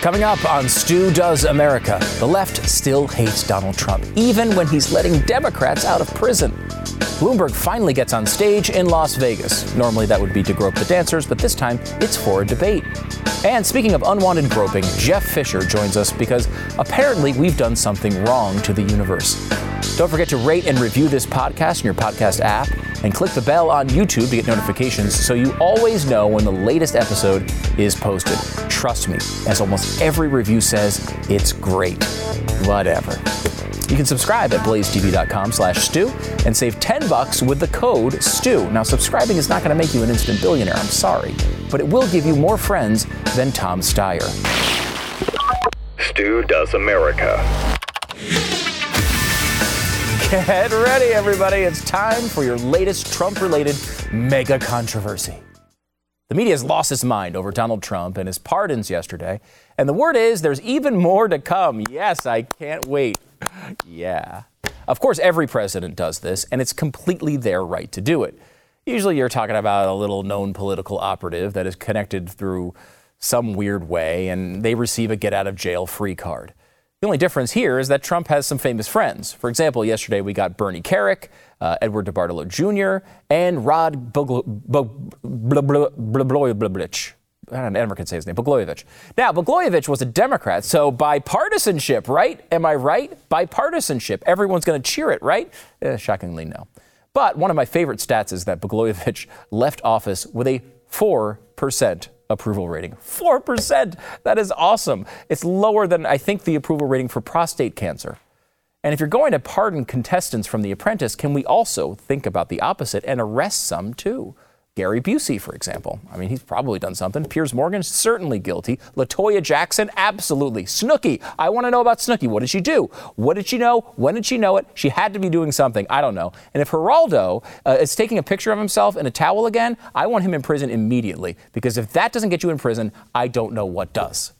Coming up on Stu Does America, the left still hates Donald Trump, even when he's letting Democrats out of prison. Bloomberg finally gets on stage in Las Vegas. Normally that would be to grope the dancers, but this time it's for a debate. And speaking of unwanted groping, Jeff Fisher joins us because apparently we've done something wrong to the universe. Don't forget to rate and review this podcast in your podcast app and click the bell on YouTube to get notifications so you always know when the latest episode is posted. Trust me, as almost every review says, it's great. Whatever. You can subscribe at blazetv.com slash stu and save 10 bucks with the code STU. Now, subscribing is not going to make you an instant billionaire, I'm sorry, but it will give you more friends than Tom Steyer. Stu Does America. Get ready, everybody. It's time for your latest Trump related mega controversy. The media has lost its mind over Donald Trump and his pardons yesterday. And the word is there's even more to come. Yes, I can't wait. Yeah. Of course, every president does this, and it's completely their right to do it. Usually, you're talking about a little known political operative that is connected through some weird way, and they receive a get out of jail free card. The only difference here is that Trump has some famous friends. For example, yesterday we got Bernie Kerik, uh, Edward DeBartolo Jr., and Rod Blagojevich. I don't never can say his name, Blagojevich. Now, Blagojevich was a Democrat, so bipartisanship, right? Am I right? Bipartisanship. Everyone's going to cheer it, right? Eh, shockingly, no. But one of my favorite stats is that Blagojevich left office with a 4% approval rating. 4%. That is awesome. It's lower than I think the approval rating for prostate cancer. And if you're going to pardon contestants from The Apprentice, can we also think about the opposite and arrest some too? Gary Busey, for example. I mean, he's probably done something. Piers Morgan, certainly guilty. Latoya Jackson, absolutely. Snooki, I want to know about Snooki. What did she do? What did she know? When did she know it? She had to be doing something. I don't know. And if Geraldo uh, is taking a picture of himself in a towel again, I want him in prison immediately. Because if that doesn't get you in prison, I don't know what does.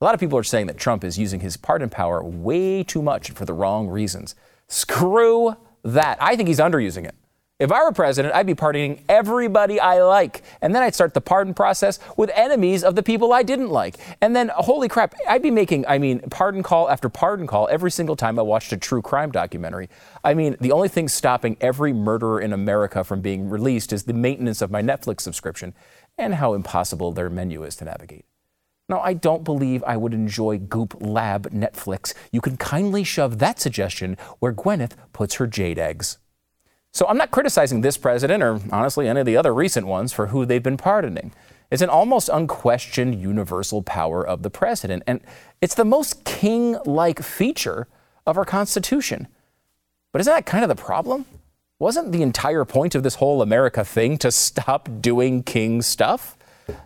A lot of people are saying that Trump is using his pardon power way too much for the wrong reasons. Screw that. I think he's underusing it. If I were president, I'd be pardoning everybody I like. And then I'd start the pardon process with enemies of the people I didn't like. And then, holy crap, I'd be making, I mean, pardon call after pardon call every single time I watched a true crime documentary. I mean, the only thing stopping every murderer in America from being released is the maintenance of my Netflix subscription and how impossible their menu is to navigate. Now, I don't believe I would enjoy Goop Lab Netflix. You can kindly shove that suggestion where Gwyneth puts her jade eggs. So I'm not criticizing this president or honestly any of the other recent ones for who they've been pardoning. It's an almost unquestioned universal power of the president, and it's the most king like feature of our Constitution. But isn't that kind of the problem? Wasn't the entire point of this whole America thing to stop doing king stuff?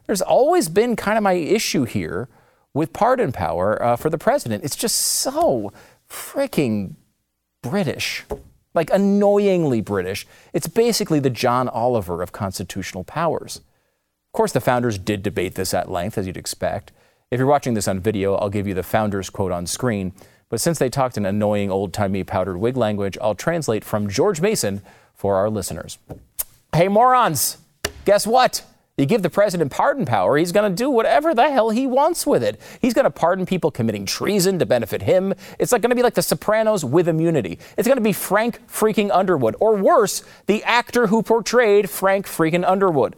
There's always been kind of my issue here with pardon power uh, for the president. It's just so freaking British like annoyingly British. It's basically the John Oliver of constitutional powers. Of course, the founders did debate this at length, as you'd expect. If you're watching this on video, I'll give you the founders' quote on screen. But since they talked in annoying old timey powdered wig language, I'll translate from George Mason for our listeners. Hey, morons! Guess what? You give the president pardon power, he's going to do whatever the hell he wants with it. He's going to pardon people committing treason to benefit him. It's like going to be like the Sopranos with immunity. It's going to be Frank freaking Underwood, or worse, the actor who portrayed Frank freaking Underwood.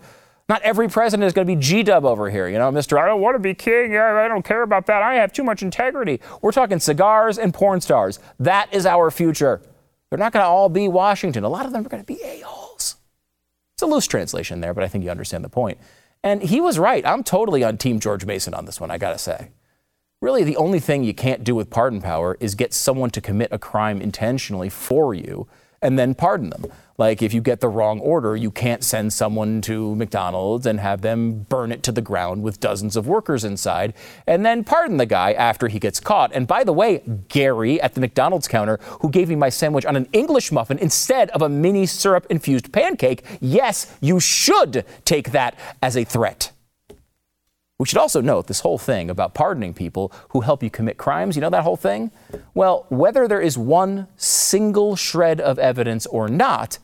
Not every president is going to be G Dub over here, you know, Mr. I don't want to be king. I don't care about that. I have too much integrity. We're talking cigars and porn stars. That is our future. They're not going to all be Washington. A lot of them are going to be. It's a loose translation there, but I think you understand the point. And he was right. I'm totally on Team George Mason on this one, I gotta say. Really, the only thing you can't do with pardon power is get someone to commit a crime intentionally for you and then pardon them. Like if you get the wrong order, you can't send someone to McDonald's and have them burn it to the ground with dozens of workers inside and then pardon the guy after he gets caught. And by the way, Gary at the McDonald's counter who gave me my sandwich on an English muffin instead of a mini syrup infused pancake, yes, you should take that as a threat. We should also note this whole thing about pardoning people who help you commit crimes. You know that whole thing? Well, whether there is one single shred of evidence or not,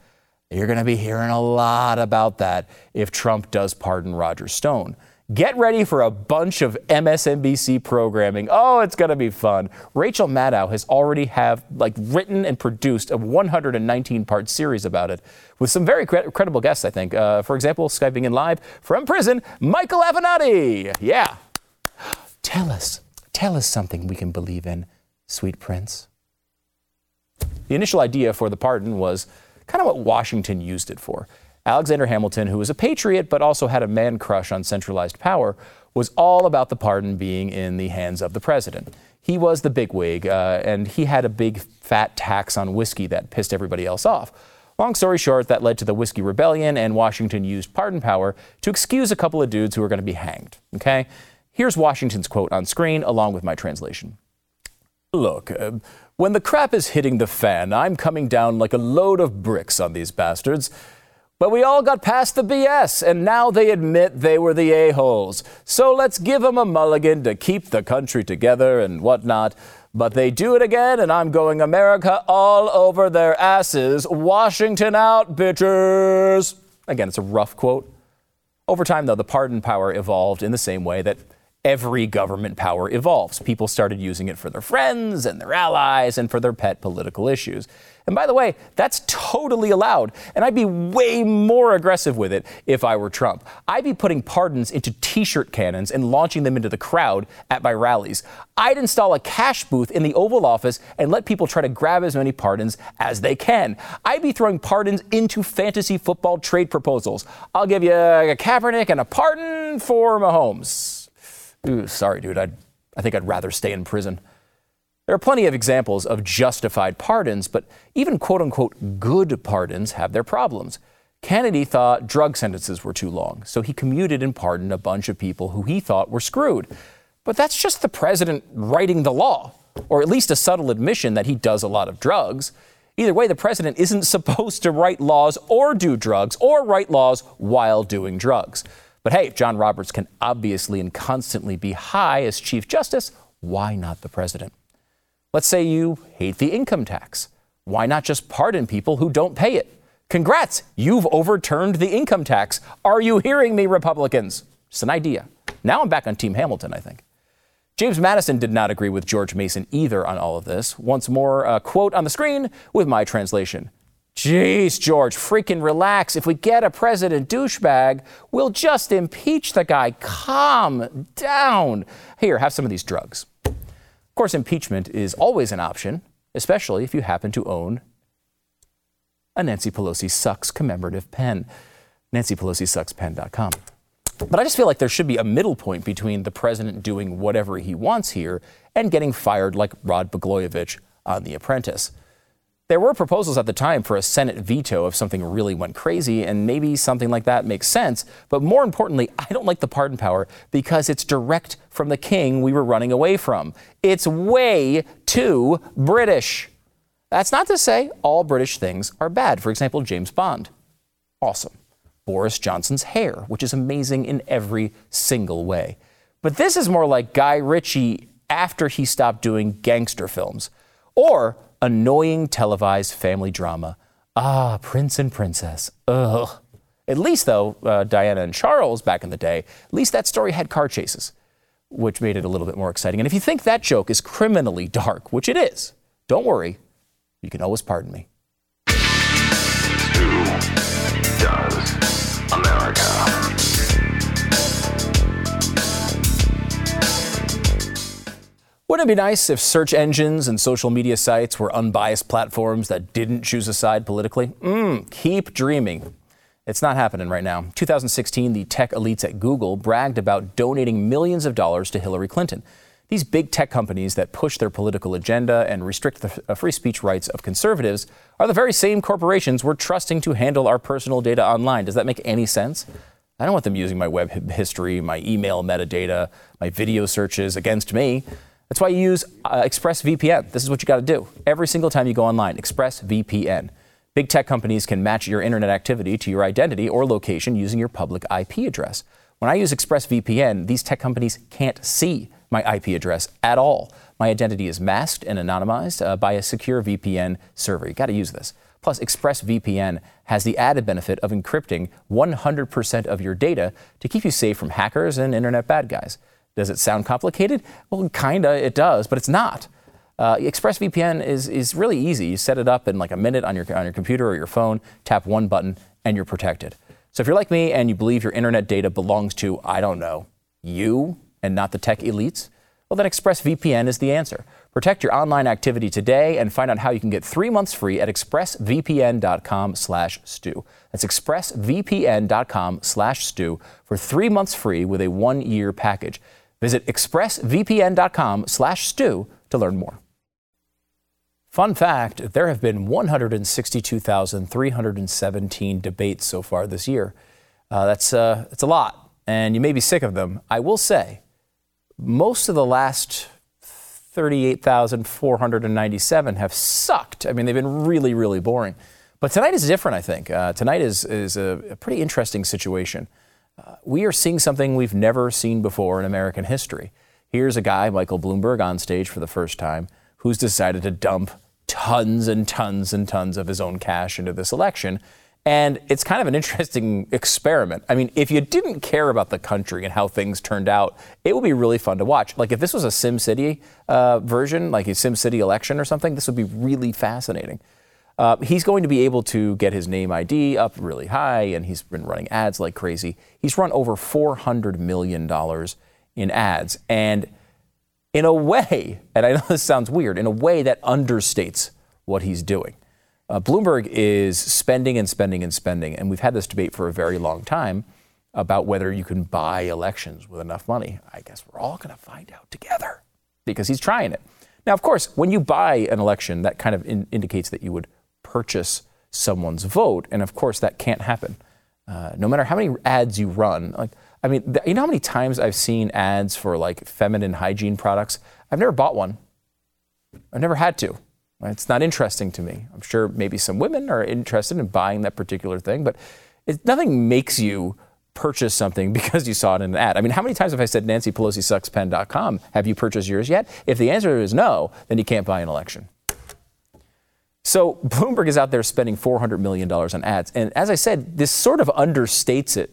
you're going to be hearing a lot about that if Trump does pardon Roger Stone. Get ready for a bunch of MSNBC programming. Oh, it's going to be fun. Rachel Maddow has already have like written and produced a 119 part series about it with some very cre- credible guests, I think. Uh, for example, Skyping in live from prison, Michael Avenatti. Yeah. Tell us, tell us something we can believe in, sweet prince. The initial idea for the pardon was kind of what Washington used it for. Alexander Hamilton, who was a patriot but also had a man crush on centralized power, was all about the pardon being in the hands of the president. He was the bigwig, uh, and he had a big fat tax on whiskey that pissed everybody else off. Long story short, that led to the Whiskey Rebellion, and Washington used pardon power to excuse a couple of dudes who were going to be hanged. Okay? Here's Washington's quote on screen, along with my translation. Look, uh, when the crap is hitting the fan, I'm coming down like a load of bricks on these bastards. But we all got past the BS, and now they admit they were the a-holes. So let's give them a mulligan to keep the country together and whatnot. But they do it again, and I'm going America all over their asses. Washington out, bitches. Again, it's a rough quote. Over time, though, the pardon power evolved in the same way that every government power evolves. People started using it for their friends and their allies and for their pet political issues. And by the way, that's totally allowed. And I'd be way more aggressive with it if I were Trump. I'd be putting pardons into t shirt cannons and launching them into the crowd at my rallies. I'd install a cash booth in the Oval Office and let people try to grab as many pardons as they can. I'd be throwing pardons into fantasy football trade proposals. I'll give you a Kaepernick and a pardon for Mahomes. Ooh, sorry, dude. I'd, I think I'd rather stay in prison. There are plenty of examples of justified pardons, but even quote unquote good pardons have their problems. Kennedy thought drug sentences were too long, so he commuted and pardoned a bunch of people who he thought were screwed. But that's just the president writing the law, or at least a subtle admission that he does a lot of drugs. Either way, the president isn't supposed to write laws or do drugs or write laws while doing drugs. But hey, if John Roberts can obviously and constantly be high as Chief Justice, why not the president? Let's say you hate the income tax. Why not just pardon people who don't pay it? Congrats, you've overturned the income tax. Are you hearing me, Republicans? Just an idea. Now I'm back on Team Hamilton, I think. James Madison did not agree with George Mason either on all of this. Once more, a quote on the screen with my translation. Jeez, George, freaking relax. If we get a president douchebag, we'll just impeach the guy. Calm down. Here, have some of these drugs. Of course, impeachment is always an option, especially if you happen to own a Nancy Pelosi Sucks commemorative pen. NancyPelosiSucksPen.com. But I just feel like there should be a middle point between the president doing whatever he wants here and getting fired like Rod Blagojevich on The Apprentice. There were proposals at the time for a Senate veto if something really went crazy, and maybe something like that makes sense. But more importantly, I don't like the pardon power because it's direct from the king we were running away from. It's way too British. That's not to say all British things are bad. For example, James Bond. Awesome. Boris Johnson's hair, which is amazing in every single way. But this is more like Guy Ritchie after he stopped doing gangster films. Or annoying televised family drama. Ah, Prince and Princess. Ugh. At least, though, uh, Diana and Charles back in the day, at least that story had car chases, which made it a little bit more exciting. And if you think that joke is criminally dark, which it is, don't worry. You can always pardon me. Wouldn't it be nice if search engines and social media sites were unbiased platforms that didn't choose a side politically? Mmm, keep dreaming. It's not happening right now. 2016, the tech elites at Google bragged about donating millions of dollars to Hillary Clinton. These big tech companies that push their political agenda and restrict the uh, free speech rights of conservatives are the very same corporations we're trusting to handle our personal data online. Does that make any sense? I don't want them using my web history, my email metadata, my video searches against me. That's why you use uh, ExpressVPN. This is what you got to do. Every single time you go online, ExpressVPN. Big tech companies can match your internet activity to your identity or location using your public IP address. When I use ExpressVPN, these tech companies can't see my IP address at all. My identity is masked and anonymized uh, by a secure VPN server. You got to use this. Plus, ExpressVPN has the added benefit of encrypting 100% of your data to keep you safe from hackers and internet bad guys. Does it sound complicated? Well, kinda, it does, but it's not. Uh, ExpressVPN is, is really easy. You set it up in like a minute on your, on your computer or your phone, tap one button, and you're protected. So if you're like me and you believe your internet data belongs to, I don't know, you and not the tech elites, well, then ExpressVPN is the answer. Protect your online activity today and find out how you can get three months free at expressvpn.com slash stu. That's expressvpn.com slash stu for three months free with a one-year package. Visit expressvpn.com slash stu to learn more. Fun fact there have been 162,317 debates so far this year. Uh, that's, uh, that's a lot, and you may be sick of them. I will say, most of the last 38,497 have sucked. I mean, they've been really, really boring. But tonight is different, I think. Uh, tonight is, is a, a, pretty interesting situation. We are seeing something we've never seen before in American history. Here's a guy, Michael Bloomberg, on stage for the first time, who's decided to dump tons and tons and tons of his own cash into this election. And it's kind of an interesting experiment. I mean, if you didn't care about the country and how things turned out, it would be really fun to watch. Like if this was a SimCity uh, version, like a SimCity election or something, this would be really fascinating. Uh, he's going to be able to get his name ID up really high, and he's been running ads like crazy. He's run over $400 million in ads. And in a way, and I know this sounds weird, in a way that understates what he's doing. Uh, Bloomberg is spending and spending and spending, and we've had this debate for a very long time about whether you can buy elections with enough money. I guess we're all going to find out together because he's trying it. Now, of course, when you buy an election, that kind of in- indicates that you would purchase someone's vote, and of course, that can't happen. Uh, no matter how many ads you run, like I mean, th- you know how many times I've seen ads for like feminine hygiene products? I've never bought one. I've never had to. It's not interesting to me. I'm sure maybe some women are interested in buying that particular thing, but it, nothing makes you purchase something because you saw it in an ad. I mean, how many times have I said Nancy Pelosi sucks pen.com? Have you purchased yours yet? If the answer is no, then you can't buy an election. So Bloomberg is out there spending $400 million on ads. And as I said, this sort of understates it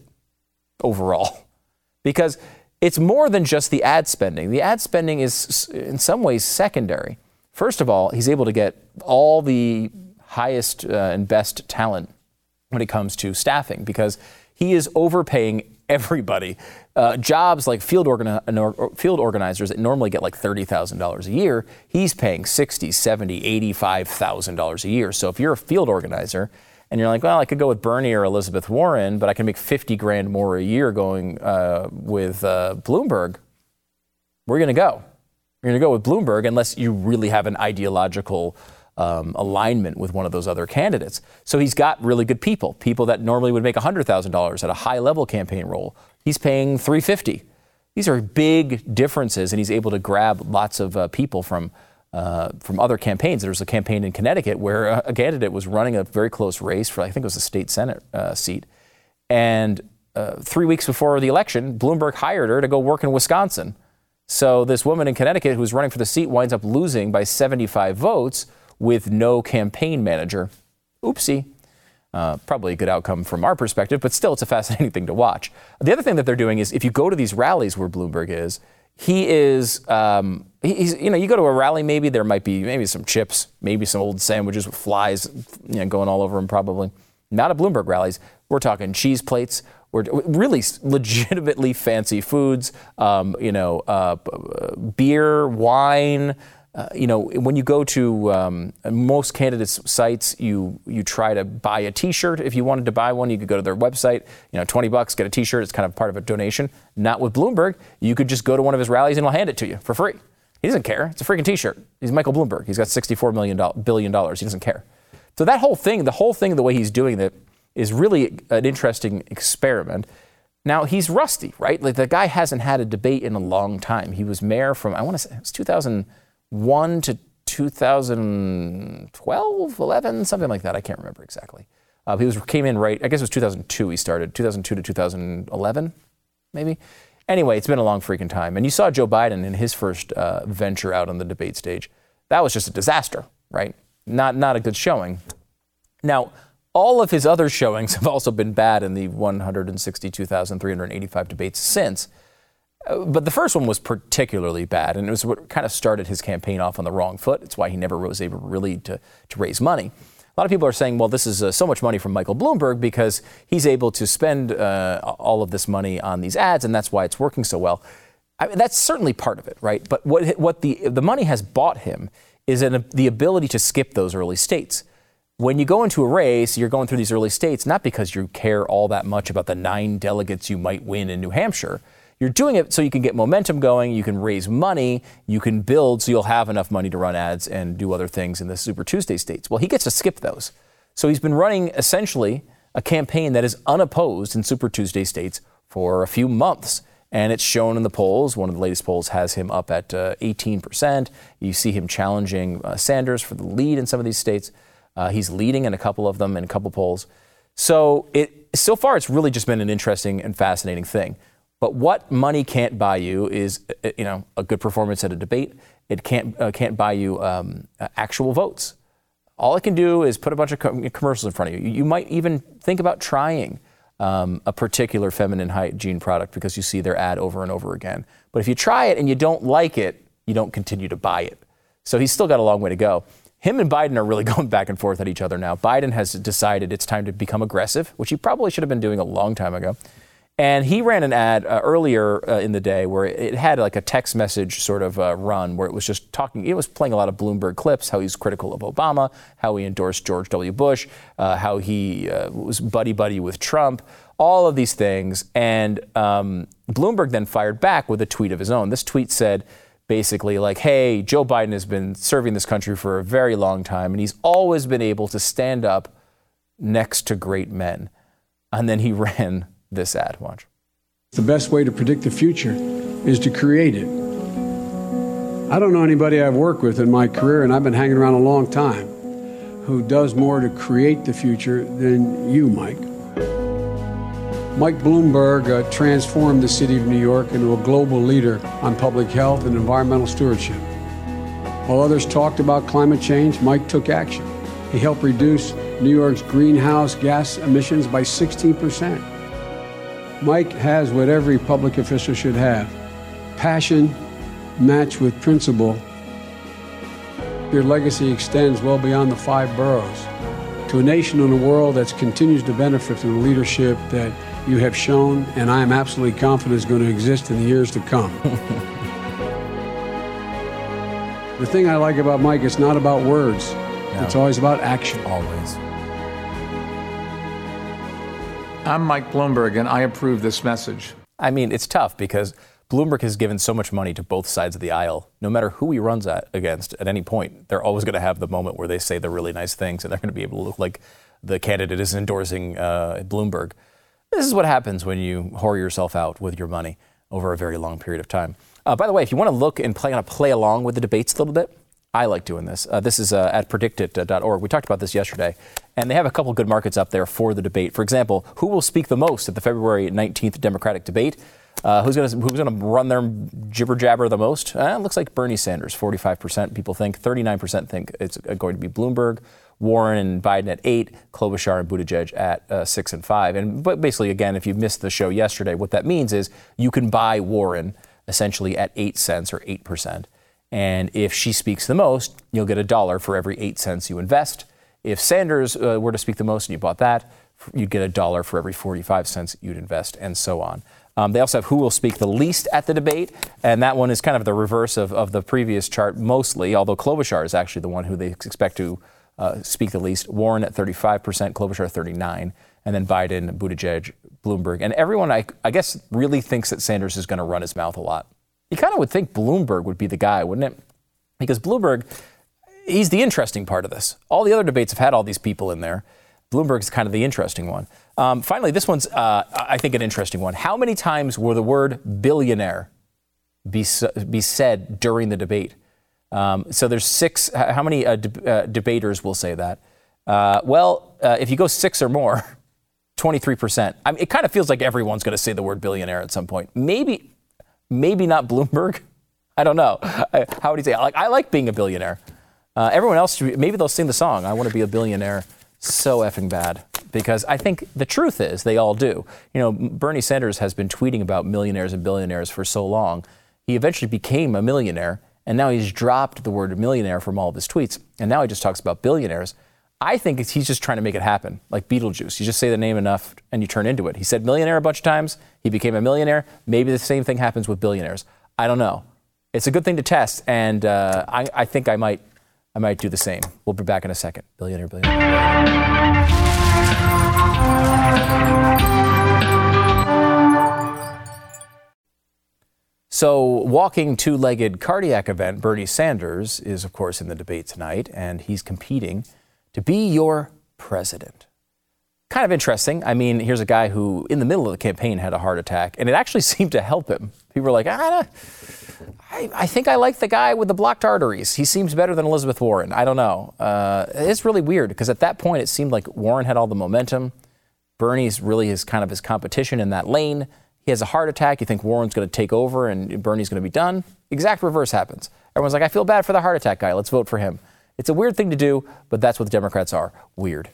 overall because it's more than just the ad spending. The ad spending is in some ways secondary. First of all, he's able to get all the highest uh, and best talent when it comes to staffing because he is overpaying everybody. Uh, jobs like field, organi- field organizers that normally get like $30,000 a year, he's paying 60, 70, $85,000 a year. So if you're a field organizer and you're like, well, I could go with Bernie or Elizabeth Warren, but I can make 50 grand more a year going uh, with uh, Bloomberg, we're going to go. We're going to go with Bloomberg unless you really have an ideological um, alignment with one of those other candidates. So he's got really good people, people that normally would make $100,000 at a high level campaign role. He's paying 350. These are big differences, and he's able to grab lots of uh, people from uh, from other campaigns. There was a campaign in Connecticut where a, a, candidate was running a very close race for, I think it was a state senate uh, seat, and uh, three weeks before the election, Bloomberg hired her to go work in Wisconsin. So this woman in Connecticut who was running for the seat winds up losing by 75 votes with no campaign manager. Oopsie. Uh, probably a good outcome from our perspective, but still, it's a fascinating thing to watch. The other thing that they're doing is if you go to these rallies where Bloomberg is, he is, um, he's, you know, you go to a rally, maybe there might be maybe some chips, maybe some old sandwiches with flies you know, going all over them, probably. Not at Bloomberg rallies. We're talking cheese plates. We're really legitimately fancy foods, um, you know, uh, beer, wine, uh, you know, when you go to um, most candidates' sites, you you try to buy a T-shirt. If you wanted to buy one, you could go to their website. You know, 20 bucks, get a T-shirt. It's kind of part of a donation. Not with Bloomberg. You could just go to one of his rallies and he'll hand it to you for free. He doesn't care. It's a freaking T-shirt. He's Michael Bloomberg. He's got 64 million billion dollars. He doesn't care. So that whole thing, the whole thing, the way he's doing it, is really an interesting experiment. Now he's rusty, right? Like the guy hasn't had a debate in a long time. He was mayor from I want to say it was 2000- 1 to 2012, 11, something like that. I can't remember exactly. Uh, he was came in right. I guess it was 2002. He started 2002 to 2011, maybe. Anyway, it's been a long freaking time. And you saw Joe Biden in his first uh, venture out on the debate stage. That was just a disaster, right? Not not a good showing. Now, all of his other showings have also been bad in the 162,385 debates since. But the first one was particularly bad, and it was what kind of started his campaign off on the wrong foot. It's why he never was able really to, to raise money. A lot of people are saying, well, this is uh, so much money from Michael Bloomberg because he's able to spend uh, all of this money on these ads, and that's why it's working so well. I mean, that's certainly part of it, right? But what, what the, the money has bought him is an, the ability to skip those early states when you go into a race, you're going through these early states not because you care all that much about the nine delegates you might win in New Hampshire. You're doing it so you can get momentum going, you can raise money, you can build so you'll have enough money to run ads and do other things in the Super Tuesday states. Well, he gets to skip those. So he's been running essentially a campaign that is unopposed in Super Tuesday states for a few months. And it's shown in the polls. One of the latest polls has him up at uh, 18%. You see him challenging uh, Sanders for the lead in some of these states. Uh, he's leading in a couple of them in a couple polls. So it so far it's really just been an interesting and fascinating thing. But what money can't buy you is uh, you know a good performance at a debate. It can't uh, can't buy you um, uh, actual votes. All it can do is put a bunch of co- commercials in front of you. You might even think about trying um, a particular feminine hygiene product because you see their ad over and over again. But if you try it and you don't like it, you don't continue to buy it. So he's still got a long way to go. Him and Biden are really going back and forth at each other now. Biden has decided it's time to become aggressive, which he probably should have been doing a long time ago. And he ran an ad uh, earlier uh, in the day where it had like a text message sort of uh, run where it was just talking, it was playing a lot of Bloomberg clips, how he's critical of Obama, how he endorsed George W. Bush, uh, how he uh, was buddy buddy with Trump, all of these things. And um, Bloomberg then fired back with a tweet of his own. This tweet said, basically like, hey, Joe Biden has been serving this country for a very long time, and he's always been able to stand up next to great men. And then he ran this ad. Watch. The best way to predict the future is to create it. I don't know anybody I've worked with in my career, and I've been hanging around a long time, who does more to create the future than you, Mike. Mike Bloomberg uh, transformed the city of New York into a global leader on public health and environmental stewardship. While others talked about climate change, Mike took action. He helped reduce New York's greenhouse gas emissions by 16%. Mike has what every public official should have passion matched with principle. Your legacy extends well beyond the five boroughs to a nation and a world that continues to benefit from the leadership that you have shown, and I am absolutely confident is going to exist in the years to come. the thing I like about Mike, it's not about words, it's always about action. Always. I'm Mike Bloomberg, and I approve this message. I mean, it's tough because Bloomberg has given so much money to both sides of the aisle. No matter who he runs at, against at any point, they're always going to have the moment where they say the really nice things, and they're going to be able to look like the candidate is endorsing uh, Bloomberg. This is what happens when you whore yourself out with your money over a very long period of time. Uh, by the way, if you want to look and play, play along with the debates a little bit, I like doing this. Uh, this is uh, at predictit.org. We talked about this yesterday, and they have a couple good markets up there for the debate. For example, who will speak the most at the February 19th Democratic debate? Uh, who's going to run their jibber jabber the most? Uh, it looks like Bernie Sanders, 45% people think. 39% think it's going to be Bloomberg. Warren and Biden at eight, Klobuchar and Buttigieg at uh, six and five. And but basically, again, if you missed the show yesterday, what that means is you can buy Warren essentially at eight cents or eight percent. And if she speaks the most, you'll get a dollar for every eight cents you invest. If Sanders uh, were to speak the most and you bought that, you'd get a dollar for every 45 cents you'd invest, and so on. Um, they also have who will speak the least at the debate, and that one is kind of the reverse of, of the previous chart mostly, although Klobuchar is actually the one who they expect to uh, speak the least. Warren at 35%, Klobuchar 39, and then Biden, Buttigieg, Bloomberg. And everyone, I, I guess, really thinks that Sanders is going to run his mouth a lot. You kind of would think Bloomberg would be the guy, wouldn't it? Because Bloomberg, he's the interesting part of this. All the other debates have had all these people in there. Bloomberg's kind of the interesting one. Um, finally, this one's, uh, I think, an interesting one. How many times will the word billionaire be, be said during the debate? Um, so there's six. How many uh, de- uh, debaters will say that? Uh, well, uh, if you go six or more, 23%. I mean, it kind of feels like everyone's going to say the word billionaire at some point. Maybe, maybe not Bloomberg. I don't know. How would he say? Like, I like being a billionaire. Uh, everyone else, maybe they'll sing the song. I want to be a billionaire so effing bad because I think the truth is they all do. You know, Bernie Sanders has been tweeting about millionaires and billionaires for so long. He eventually became a millionaire, and now he's dropped the word millionaire from all of his tweets, and now he just talks about billionaires. I think he's just trying to make it happen, like Beetlejuice. You just say the name enough and you turn into it. He said millionaire a bunch of times. He became a millionaire. Maybe the same thing happens with billionaires. I don't know. It's a good thing to test, and uh, I, I think I might, I might do the same. We'll be back in a second. Billionaire, billionaire. So, walking two legged cardiac event, Bernie Sanders is, of course, in the debate tonight, and he's competing to be your president. Kind of interesting. I mean, here's a guy who, in the middle of the campaign, had a heart attack, and it actually seemed to help him. People were like, ah, I, I think I like the guy with the blocked arteries. He seems better than Elizabeth Warren. I don't know. Uh, it's really weird because at that point, it seemed like Warren had all the momentum. Bernie's really his kind of his competition in that lane. He has a heart attack. You think Warren's going to take over and Bernie's going to be done. Exact reverse happens. Everyone's like, I feel bad for the heart attack guy. Let's vote for him. It's a weird thing to do, but that's what the Democrats are weird.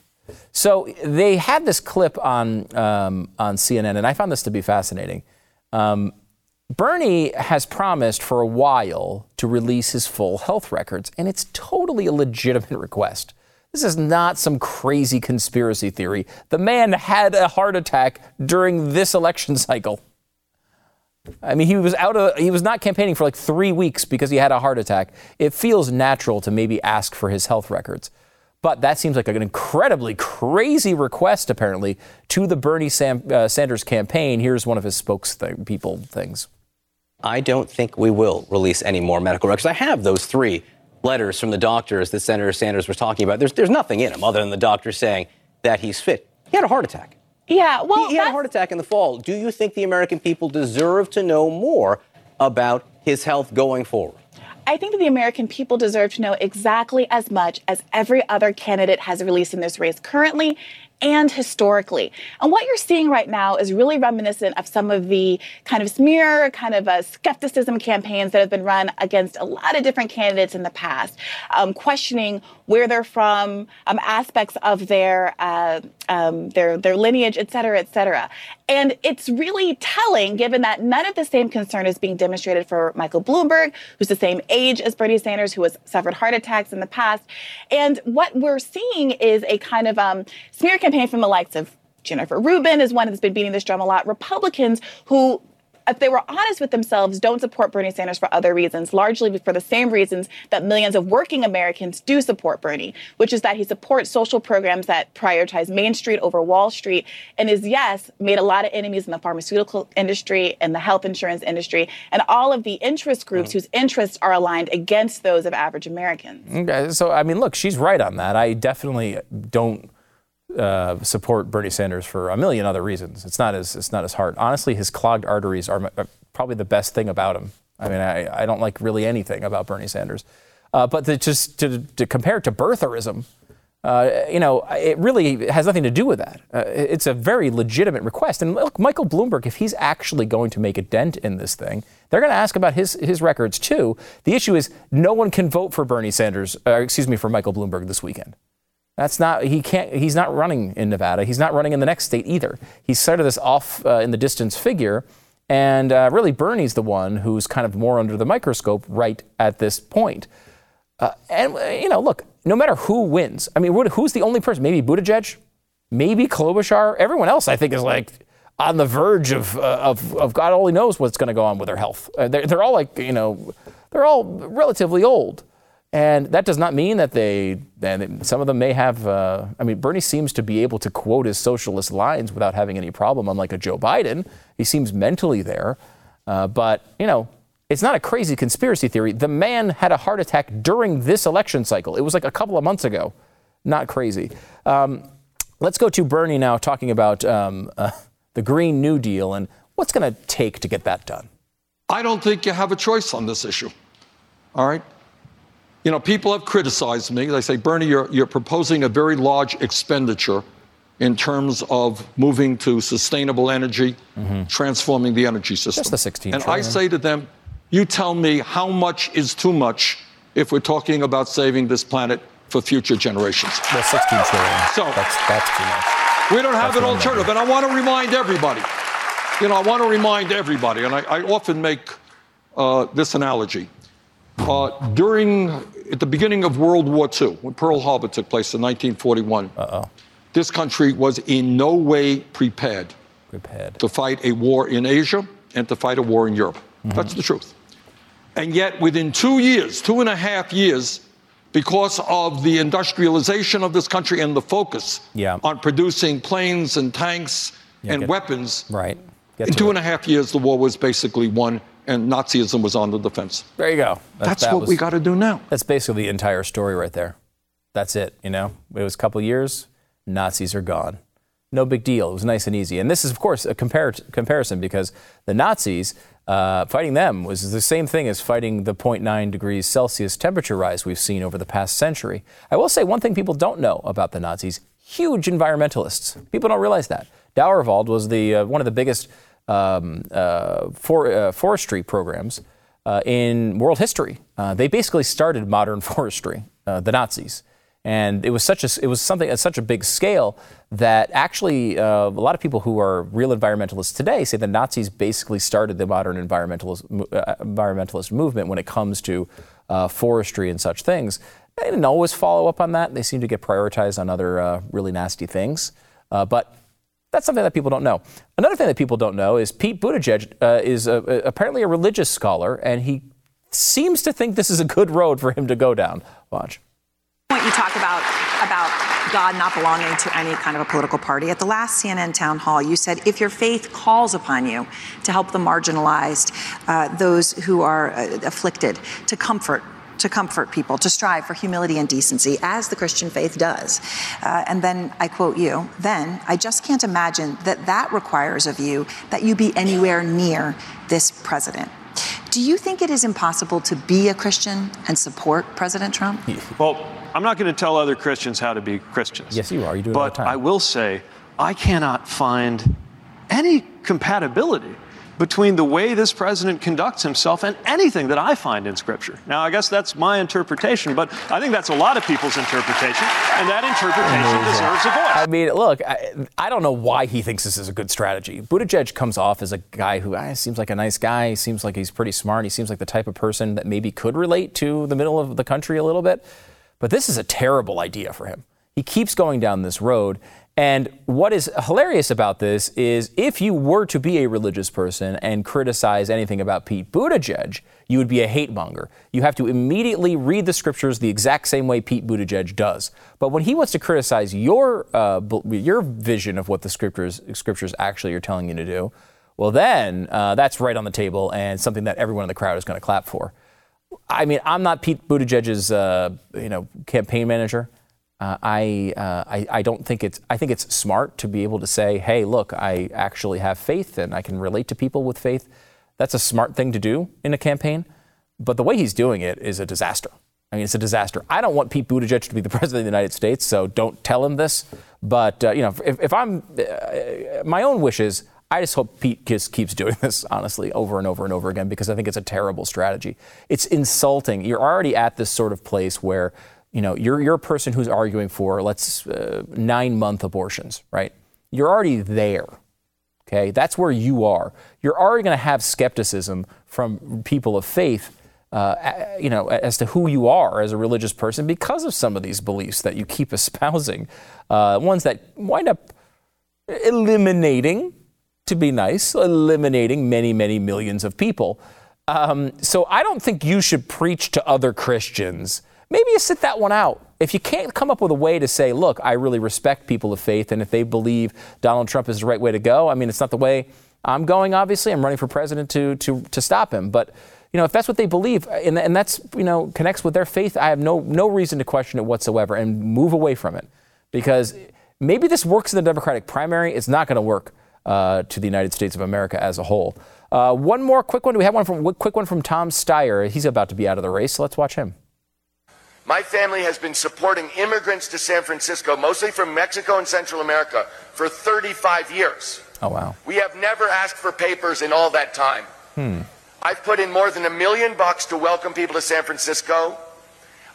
So they had this clip on, um, on CNN, and I found this to be fascinating. Um, Bernie has promised for a while to release his full health records, and it's totally a legitimate request. This is not some crazy conspiracy theory. The man had a heart attack during this election cycle. I mean, he was out of, he was not campaigning for like three weeks because he had a heart attack. It feels natural to maybe ask for his health records. But that seems like an incredibly crazy request, apparently, to the Bernie Sam, uh, Sanders campaign. Here's one of his spokespeople things. I don't think we will release any more medical records. I have those three letters from the doctors that Senator Sanders was talking about. There's, there's nothing in them other than the doctor saying that he's fit. He had a heart attack. Yeah, well, he, he had a heart attack in the fall. Do you think the American people deserve to know more about his health going forward? I think that the American people deserve to know exactly as much as every other candidate has released in this race currently and historically. And what you're seeing right now is really reminiscent of some of the kind of smear, kind of a skepticism campaigns that have been run against a lot of different candidates in the past, um, questioning where they're from, um, aspects of their uh, um, their their lineage, et cetera, et cetera. And it's really telling, given that none of the same concern is being demonstrated for Michael Bloomberg, who's the same age as Bernie Sanders, who has suffered heart attacks in the past. And what we're seeing is a kind of um, smear campaign from the likes of Jennifer Rubin is one that's been beating this drum a lot. Republicans who if they were honest with themselves, don't support Bernie Sanders for other reasons, largely for the same reasons that millions of working Americans do support Bernie, which is that he supports social programs that prioritize Main Street over Wall Street, and is, yes, made a lot of enemies in the pharmaceutical industry and the health insurance industry, and all of the interest groups mm. whose interests are aligned against those of average Americans. Okay, so I mean, look, she's right on that. I definitely don't uh, support Bernie Sanders for a million other reasons. It's not as it's not as hard. Honestly, his clogged arteries are m- probably the best thing about him. I mean, I, I don't like really anything about Bernie Sanders, uh, but just to, to compare it to birtherism. Uh, you know, it really has nothing to do with that. Uh, it's a very legitimate request. And look, Michael Bloomberg, if he's actually going to make a dent in this thing, they're going to ask about his his records too. The issue is no one can vote for Bernie Sanders, uh, excuse me, for Michael Bloomberg this weekend. That's not he can't he's not running in Nevada. He's not running in the next state either. He's sort of this off uh, in the distance figure, and uh, really Bernie's the one who's kind of more under the microscope right at this point. Uh, and you know, look, no matter who wins, I mean, who's the only person? Maybe Buttigieg, maybe Klobuchar. Everyone else, I think, is like on the verge of uh, of, of God only knows what's going to go on with their health. Uh, they're, they're all like you know, they're all relatively old. And that does not mean that they, and some of them may have, uh, I mean, Bernie seems to be able to quote his socialist lines without having any problem, unlike a Joe Biden. He seems mentally there. Uh, but, you know, it's not a crazy conspiracy theory. The man had a heart attack during this election cycle. It was like a couple of months ago. Not crazy. Um, let's go to Bernie now talking about um, uh, the Green New Deal and what's going to take to get that done. I don't think you have a choice on this issue. All right? You know, people have criticized me. They say, Bernie, you're, you're proposing a very large expenditure in terms of moving to sustainable energy, transforming the energy system. Mm-hmm. Just the 16 And I say to them, you tell me how much is too much if we're talking about saving this planet for future generations. Well, 16 trillion. So- that's, that's too much. We don't have That's an alternative. And I want to remind everybody, you know, I want to remind everybody, and I, I often make uh, this analogy. Uh, during, at the beginning of World War II, when Pearl Harbor took place in 1941, this country was in no way prepared Prepared. to fight a war in Asia and to fight a war in Europe. Mm-hmm. That's the truth. And yet, within two years, two and a half years, because of the industrialization of this country and the focus Yeah. on producing planes and tanks Yeah, and weapons, Right. Get in two it. and a half years, the war was basically won and Nazism was on the defense. There you go. That- That's that what was- we got to do now. That's basically the entire story right there. That's it. You know, it was a couple years. Nazis are gone. No big deal. It was nice and easy. And this is, of course, a compar- comparison because the Nazis, uh, fighting them was the same thing as fighting the 0.9 degrees Celsius temperature rise we've seen over the past century. I will say one thing people don't know about the Nazis: huge environmentalists. People don't realize that. Dauerwald was the uh, one of the biggest um, uh, for, uh, forestry programs uh, in world history. They basically started modern forestry, the Nazis, and it was such a it was something at such a big scale that actually a lot of people who are real environmentalists today say the Nazis basically started the modern environmentalist environmentalist movement when it comes to forestry and such things. They didn't always follow up on that. They seem to get prioritized on other uh, really nasty things, uh, but that's something that people don't know. Another thing that people don't know is Pete Buttigieg uh, is a, a- apparently a religious scholar, and he seems to think this is a good road for him to go down. Watch. point you talk about about God not belonging to any kind of a political party. At the last CNN town hall, you said if your faith calls upon you to help the marginalized, uh, those who are uh, afflicted, to comfort. To comfort people, to strive for humility and decency, as the Christian faith does. Uh, and then I quote you, then I just can't imagine that that requires of you that you be anywhere near this president. Do you think it is impossible to be a Christian and support President Trump? Well, I'm not going to tell other Christians how to be Christians. Yes, you are. You do it all the But. I will say, I cannot find any compatibility between the way this president conducts himself and anything that I find in Scripture. Now, I guess that's my interpretation, but I think that's a lot of people's interpretation, and that interpretation deserves a voice. I mean, look, I, I don't know why he thinks this is a good strategy. Buttigieg comes off as a guy who eh, seems like a nice guy. He seems like he's pretty smart. He seems like the type of person that maybe could relate to the middle of the country a little bit. But this is a terrible idea for him. He keeps going down this road. And what is hilarious about this is if you were to be a religious person and criticize anything about Pete Buttigieg, you would be a hate monger. You have to immediately read the scriptures the exact same way Pete Buttigieg does. But when he wants to criticize your uh, your vision of what the scriptures scriptures actually are telling you to do, well, then uh, that's right on the table and something that everyone in the crowd is going to clap for. I mean, I'm not Pete Buttigieg's uh, you know campaign manager. Uh, I, uh, I I don't think it's I think it's smart to be able to say, hey, look, I actually have faith and I can relate to people with faith. That's a smart thing to do in a campaign. But the way he's doing it is a disaster. I mean, it's a disaster. I don't want Pete Buttigieg to be the president of the United States, so don't tell him this. But uh, you know, if, if I'm uh, my own wishes, I just hope Pete just keeps doing this, honestly, over and over and over again, because I think it's a terrible strategy. It's insulting. You're already at this sort of place where, you know, you're, you're a person who's arguing for, let's, uh, nine month abortions, right? You're already there. Okay, that's where you are. You're already going to have skepticism from people of faith, uh, you know, as to who you are as a religious person because of some of these beliefs that you keep espousing, uh, ones that wind up eliminating, to be nice, eliminating many, many millions of people. Um, so I don't think you should preach to other Christians. Maybe you sit that one out. If you can't come up with a way to say, look, I really respect people of faith, and if they believe Donald Trump is the right way to go, I mean, it's not the way I'm going, obviously. I'm running for president to, to, to stop him. But, you know, if that's what they believe, and, and that's, you know, connects with their faith, I have no, no reason to question it whatsoever and move away from it. Because maybe this works in the Democratic primary. It's not going to work uh, to the United States of America as a whole. Uh, one more quick one. Do we have one from quick one from Tom Steyer? He's about to be out of the race, so let's watch him. My family has been supporting immigrants to San Francisco, mostly from Mexico and Central America, for 35 years. Oh wow. We have never asked for papers in all that time. Hmm. I've put in more than a million bucks to welcome people to San Francisco.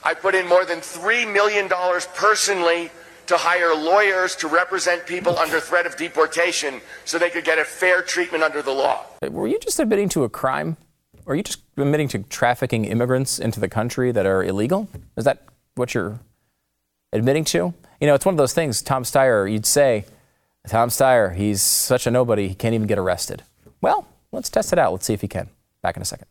I put in more than $3 million personally to hire lawyers to represent people under threat of deportation so they could get a fair treatment under the law. Were you just admitting to a crime? Are you just admitting to trafficking immigrants into the country that are illegal? Is that what you're admitting to? You know, it's one of those things, Tom Steyer, you'd say, Tom Steyer, he's such a nobody, he can't even get arrested. Well, let's test it out. Let's see if he can. Back in a second.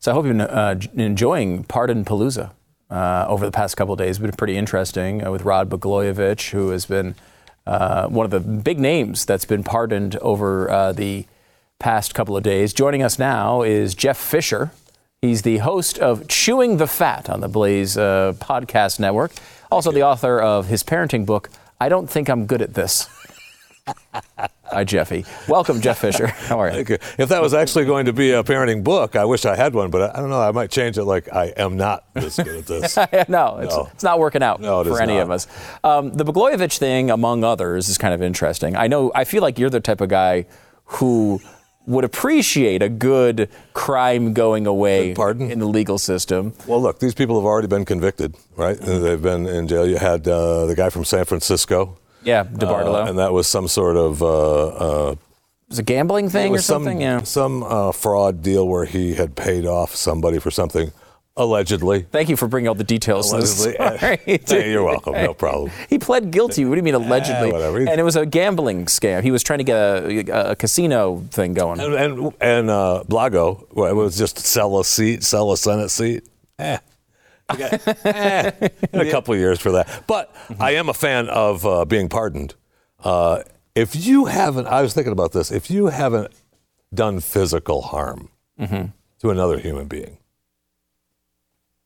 So I hope been uh, enjoying Pardon Palooza uh, over the past couple of days. It's been pretty interesting uh, with Rod Blagojevich, who has been uh, one of the big names that's been pardoned over uh, the past couple of days. Joining us now is Jeff Fisher. He's the host of Chewing the Fat on the Blaze uh, podcast network, also the author of his parenting book, I Don't Think I'm Good at This. Hi, Jeffy. Welcome, Jeff Fisher. How are you? Thank you. If that was actually going to be a parenting book, I wish I had one, but I don't know. I might change it like I am not this good at this. no, it's, No. it's not working out No, for any not. of us. Um, the Blagojevich thing, among others, is kind of interesting. I know. I feel like you're the type of guy who would appreciate a good crime going away Pardon? in the legal system. Well, look, these people have already been convicted, right? They've been in jail. You had uh, the guy from San Francisco. Yeah, DeBartolo. Uh, and that was some sort of uh, uh, it was a gambling thing or was some, something. yeah. some uh, fraud deal where he had paid off somebody for something, allegedly. Thank you for bringing all the details. Allegedly. Hey, you're welcome. No problem. He pled guilty. What do you mean allegedly? whatever. And it was a gambling scam. He was trying to get a, a casino thing going. And and, and uh, Blago well, it was just sell a seat, sell a Senate seat. Eh. Okay. eh. In a couple of years for that. But I am a fan of uh, being pardoned. Uh, if you haven't, I was thinking about this. If you haven't done physical harm to another human being,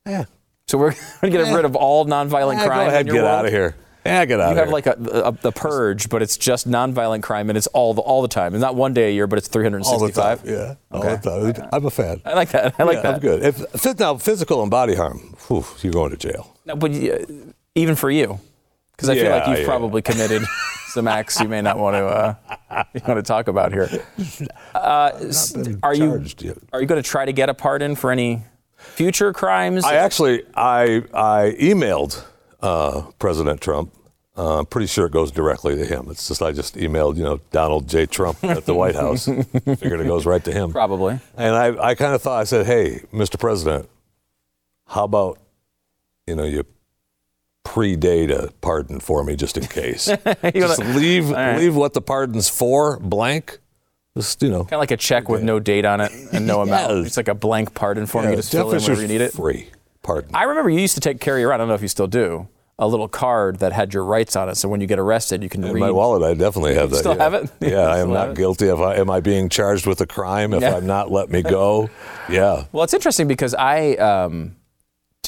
yeah, So we're going to get rid of all nonviolent Eh, crime. go ahead, get world? out of here. Yeah, get out You have here. like a, purge, but it's just nonviolent crime, and it's all the, all the time. It's not one day a year, but it's 365. all the time. 365. Yeah, all Okay. the time. I'm a fan. I like that. I like Yeah, that. I'm good. If now physical and body harm, whew, you're going to jail. No, but uh, even for you, because I feel like you've yeah. probably committed some acts you may not want to uh, you want to talk about here. Uh, are you yet. are you going to try to get a pardon for any future crimes? I actually I I emailed uh, President Trump. Uh, I'm pretty sure it goes directly to him. It's just I just emailed you know Donald J. Trump at the White House. Figured it goes right to him. Probably. And I I kind of thought I said, hey, Mr. President, how about you know you predate a pardon for me just in case. just leave right. leave what the pardon's for blank. Just you know. Kind of like a check with no date on it and no amount. Yes. It's like a blank pardon form. Yeah, you just fill in whenever you need it. Free pardon. I remember you used to take carry around. I don't know if you still do. A little card that had your rights on it, so when you get arrested, you can In read. my wallet, I definitely have that. still yeah. have it? Yeah, I am not guilty. If I am I being charged with a crime? If Yeah. I'm not, let me go. Yeah. Well, it's interesting because I um,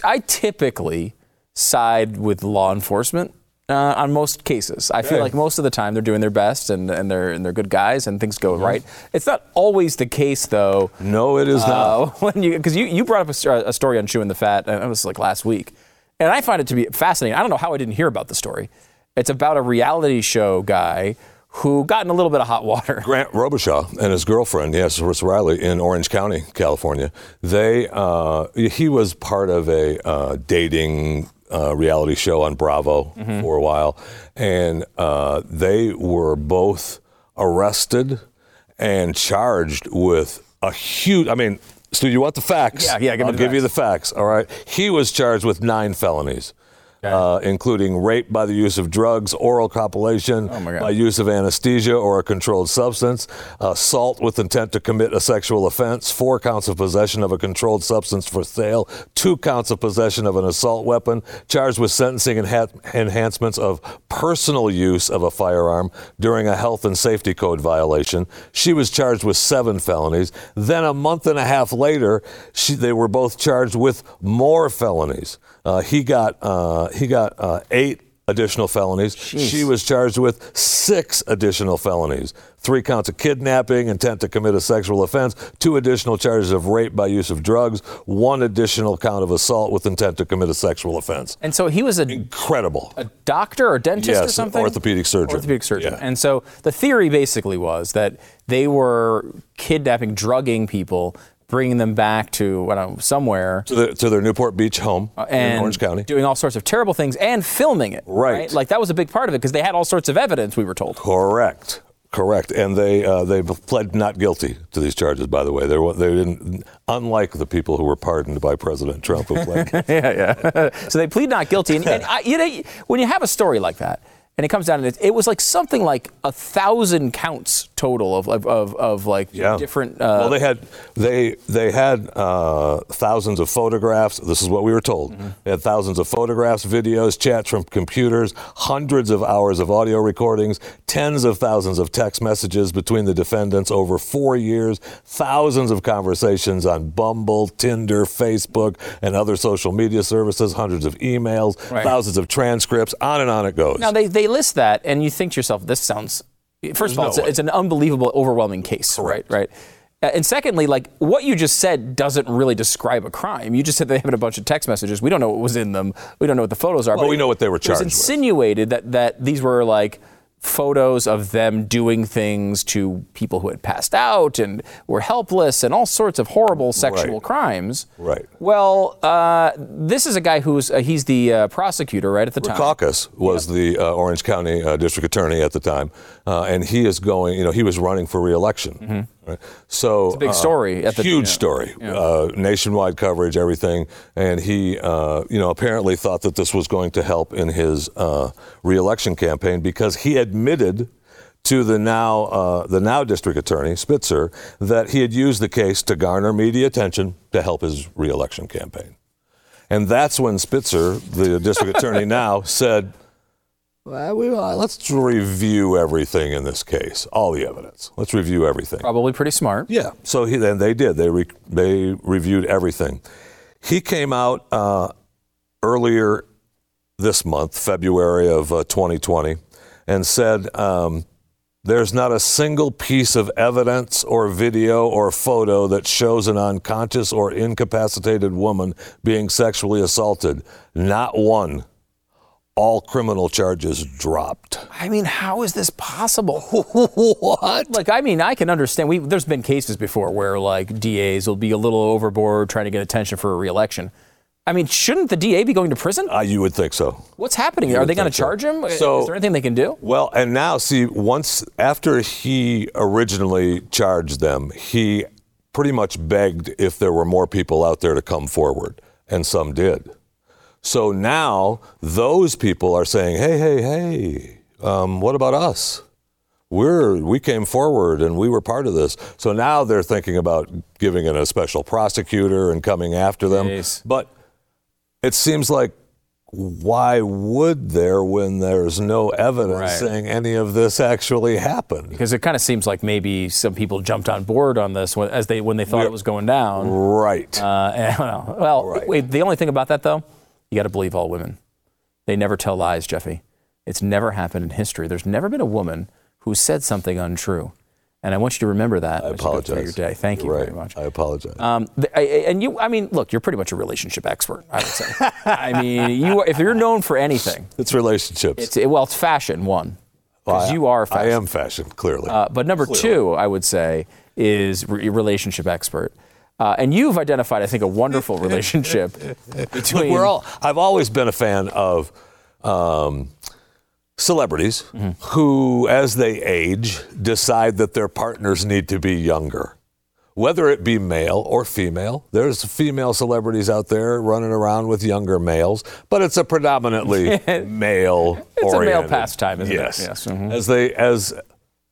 I typically side with law enforcement uh, on most cases. I feel like most of the time they're doing their best and, and they're and they're good guys and things go right. It's not always the case though. No, it is Uh, not. when you because you, you brought up a, a story on chewing the fat and it was like last week, and I find it to be fascinating. I don't know how I didn't hear about the story. It's about a reality show guy who got in a little bit of hot water. Grant Robicheaux and his girlfriend, yes, Cerissa Riley, in Orange County, California. They, uh, he was part of a uh, dating uh, reality show on Bravo Mm-hmm. for a while, and uh, they were both arrested and charged with a huge. I mean, Stu, you want the facts? Yeah, yeah, give me I'll the give you the facts. facts. All right. He was charged with nine felonies. Uh, including rape by the use of drugs, oral copulation, Oh, by use of anesthesia or a controlled substance, assault with intent to commit a sexual offense, four counts of possession of a controlled substance for sale, two counts of possession of an assault weapon, charged with sentencing enha- enhancements of personal use of a firearm during a health and safety code violation. She was charged with seven felonies. Then a month and a half later, she, they were both charged with more felonies. Uh, he got uh, he got uh, eight additional felonies. She was charged with six additional felonies three counts of kidnapping, intent to commit a sexual offense, two additional charges of rape by use of drugs, one additional count of assault with intent to commit a sexual offense. And so he was a Incredible. a doctor or dentist Yes, or something? orthopedic surgeon. Orthopedic surgeon. Yeah. And so the theory basically was that they were kidnapping, drugging people, bringing them back to I don't know, somewhere. To, the, to their Newport Beach home in Uh, and Orange County. doing all sorts of terrible things and filming it. Right. Like that was a big part of it because they had all sorts of evidence. We were told. Correct. Correct, and they uh, they pled not guilty to these charges. By the way, they they didn't, unlike the people who were pardoned by President Trump yeah, yeah. so they plead not guilty, and, and I, you know, when you have a story like that, and it comes down to it, it was like something like a thousand counts total of of, of, of like Yeah. different. Uh, well, they had they they had uh, thousands of photographs. This is what we were told. Mm-hmm. They had thousands of photographs, videos, chats from computers, hundreds of hours of audio recordings, tens of thousands of text messages between the defendants over four years, thousands of conversations on Bumble, Tinder, Facebook, and other social media services, hundreds of emails, Right. thousands of transcripts, on and on it goes. now they they list that, and you think to yourself, this sounds. First of all, no it's, it's an unbelievable, overwhelming case, right? Right. Uh, And secondly, like what you just said doesn't really describe a crime. You just said they have a bunch of text messages. We don't know what was in them. We don't know what the photos are. Well, we know what they were charged. It was charged with. insinuated that that these were like photos of them doing things to people who had passed out and were helpless and all sorts of horrible sexual Right. crimes. Right. Well, uh, this is a guy who's uh, he's the uh, prosecutor right at the time. Rackauckas was the uh, Orange County uh, district attorney at the time, uh, and he is going. You know, he was running for reelection. Right? So it's a big story at the- huge yeah. story, Uh, nationwide coverage, everything. And he, uh, you know, apparently thought that this was going to help in his uh, reelection campaign because he admitted to the now uh, the now district attorney Spitzer that he had used the case to garner media attention to help his reelection campaign. And that's when Spitzer, the district attorney now, said, well, we, uh, let's review everything in this case, all the evidence. Let's review everything. Probably pretty smart. Yeah. So he, then they did. They, re, they reviewed everything. He came out uh, earlier this month, February of uh, 2020, and said um, there's not a single piece of evidence or video or photo that shows an unconscious or incapacitated woman being sexually assaulted. Not one. All criminal charges dropped. I mean, how is this possible? what? Like, I mean, I can understand. We there's been cases before where like DAs will be a little overboard trying to get attention for a reelection. I mean, shouldn't the DA be going to prison? Uh, you would think so. What's happening? You Are they going to think so. charge him? So- is there anything they can do? Well, and now see, once after he originally charged them, he pretty much begged if there were more people out there to come forward, and some did. So now those people are saying, "Hey, hey, hey, um, what about us? We're we came forward and we were part of this." So now they're thinking about giving it a special prosecutor and coming after them. Jeez. But it seems like why would there when there's no evidence Right. saying any of this actually happened? Because it kind of seems like maybe some people jumped on board on this when, as they when they thought it was going down. Right. Uh, and, well, well, wait, the only thing about that though, you got to believe all women. They never tell lies, Jeffy. It's never happened in history. There's never been a woman who said something untrue. And I want you to remember that. I as you apologize. Your day. Thank you You're very much. I apologize. Um, I- and you, I mean, look, you're pretty much a relationship expert. I would say. I mean, you, are- if you're known for anything, it's relationships. it's well, it's fashion one, because you are. Fashion. I am fashion, clearly. Uh, but number Clearly. two, I would say, is re- relationship expert. Uh, and you've identified, I think, a wonderful relationship between. We're all. I've always been a fan of um, celebrities Mm-hmm. who, as they age, decide that their partners need to be younger. Whether it be male or female, there's female celebrities out there running around with younger males, but it's a predominantly male. It's a male pastime, isn't it? yes. Yes, mhm. As they as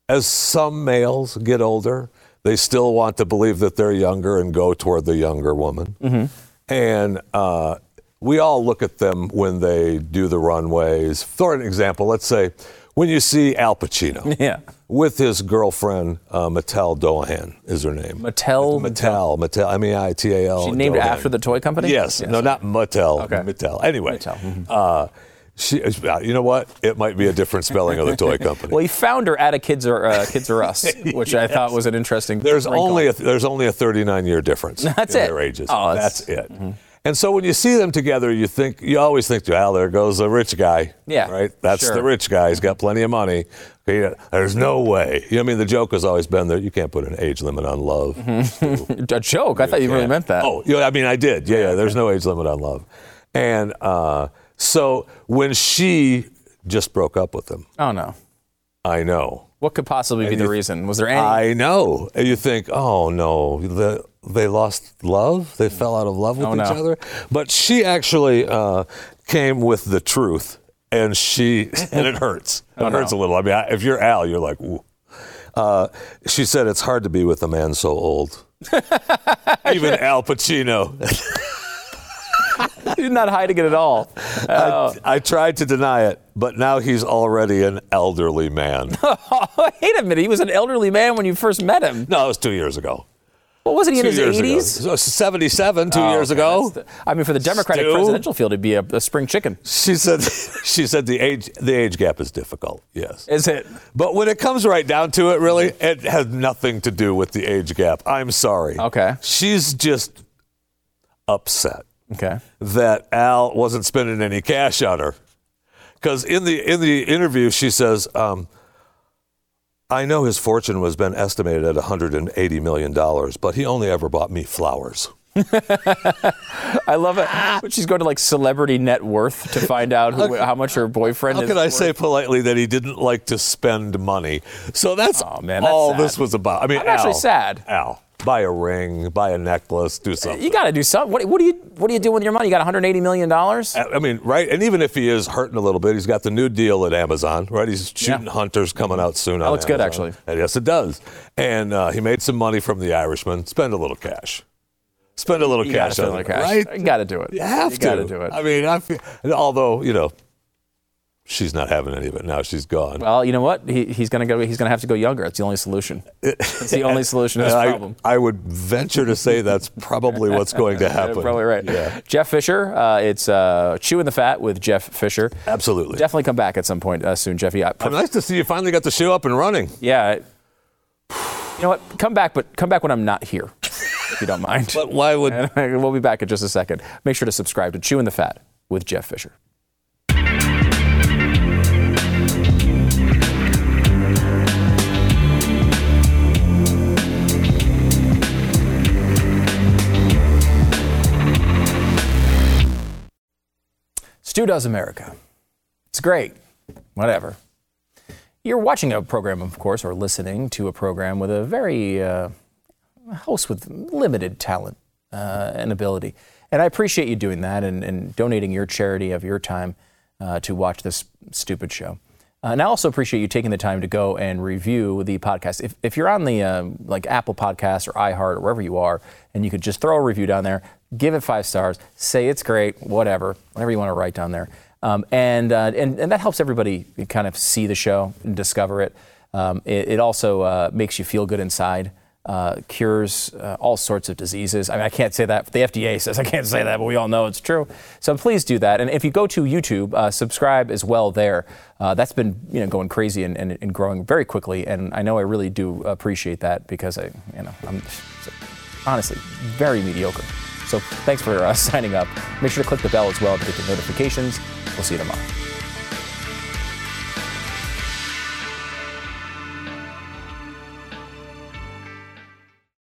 as some males get older, they still want to believe that they're younger and go toward the younger woman. Mm-hmm. And uh, we all look at them when they do the runways. For an example, let's say when you see Al Pacino Yeah. with his girlfriend, uh, Mattel Dohan is her name. Mattel. Mattel, Mattel, M E I T A L. She named it Dohan. after the toy company. Yes, no, not Mattel. Okay. Mattel. Anyway, Mattel, mhm. uh, She, uh, you know what? It might be a different spelling of the toy company. Well, he found her at a Kids or uh, Kids or Us, which I thought was an interesting. There's only a, there's only a 39 year difference. That's in it. Their ages. Oh, that's, that's- Mm-hmm. it. And so when you see them together, you think you always think, well, there goes the rich guy. Yeah, Right. That's sure. the rich guy. He's got plenty of money. Okay, There's no way. You know, I mean, the joke has always been that you can't put an age limit on love. a joke. I thought you really can't. meant that. Oh, yeah, I mean, I did. Yeah, yeah. There's no age limit on love. And uh, so when she just broke up with him, Oh no. I know. What could possibly be the you- reason? Was there any? I know. And you think, oh no, the, they lost love. They fell out of love with Oh, each no. other. But she actually uh, came with the truth, and she and it hurts. It Oh, no. hurts a little. I mean, I- if you're Al, you're like, ooh. Uh, she said it's hard to be with a man so old. Even Al Pacino. You're not hiding it at all. Oh. I, uh, I tried to deny it, but now he's already an elderly man. Wait a minute. He was an elderly man when you first met him. no, it was two years ago. What wasn't he in his years ago. 80s? 77, two Oh, years okay, ago. the- I mean, for the Democratic Stu? presidential field, it'd be a, a spring chicken. She said she said the age the age gap is difficult. Yes. Is it? But when it comes right down to it, really, it has nothing to do with the age gap. I'm sorry. Okay. She's just upset Okay. that Al wasn't spending any cash on her. Because in the in the interview, she says, um, "I know his fortune was been estimated at 180 million dollars, but he only ever bought me flowers." I love it. But she's going to like celebrity net worth to find out who, how much her boyfriend How is. can I worth. say politely that he didn't like to spend money? So that's, Oh, man, that's all sad. this was about. I mean, I'm actually Al, sad. Al, buy a ring, buy a necklace, do something. You got to do something. What, what do you What do you do with your money? You got 180 million dollars. I mean, right? And even if he is hurting a little bit, he's got the new deal at Amazon, right? He's shooting Yeah. Hunters coming out soon. That looks good, actually. And yes, it does. And uh, he made some money from The Irishman. Spend a little cash. Spend a little You cash on a it, little cash. right? You got to do it. You have you to. got to do it. I mean, I feel, although you know, she's not having any of it now. She's gone. well, you know what? He, he's going to go. He's going to have to go younger. It's the only solution. It's the only solution to this I, problem. I would venture to say that's probably what's going to happen. Probably right. Yeah, Jeff Fisher. Uh, it's uh, chewing the fat with Jeff Fisher. absolutely. Definitely come back at some point uh, soon, Jeffy. I, I'm nice to see you finally got the show up and running. yeah. You know what? Come back, but come back when I'm not here, if you don't mind. But why would we'll be back in just a second. Make sure to subscribe to Chewing the Fat with Jeff Fisher. Stu Does America. It's great. Whatever. You're watching a program, of course, or listening to a program with a very uh, host with limited talent uh, and ability. And I appreciate you doing that and, and donating your charity of your time uh, to watch this stupid show. Uh, and I also appreciate you taking the time to go and review the podcast. If, if you're on the uh, like Apple Podcasts or iHeart or wherever you are, and you could just throw a review down there, give it five stars, say it's great, whatever, whatever you want to write down there. Um, and, uh, and, and that helps everybody kind of see the show and discover it. Um, it, it also uh, makes you feel good inside uh, cures uh, all sorts of diseases. I mean, I can't say that. The FDA says I can't say that, but we all know it's true. So please do that. And if you go to YouTube, uh, subscribe as well there. Uh, that's been you know going crazy and, and, and growing very quickly. And I know I really do appreciate that because I you know I'm honestly very mediocre. So thanks for uh, signing up. Make sure to click the bell as well to get the notifications. We'll see you tomorrow.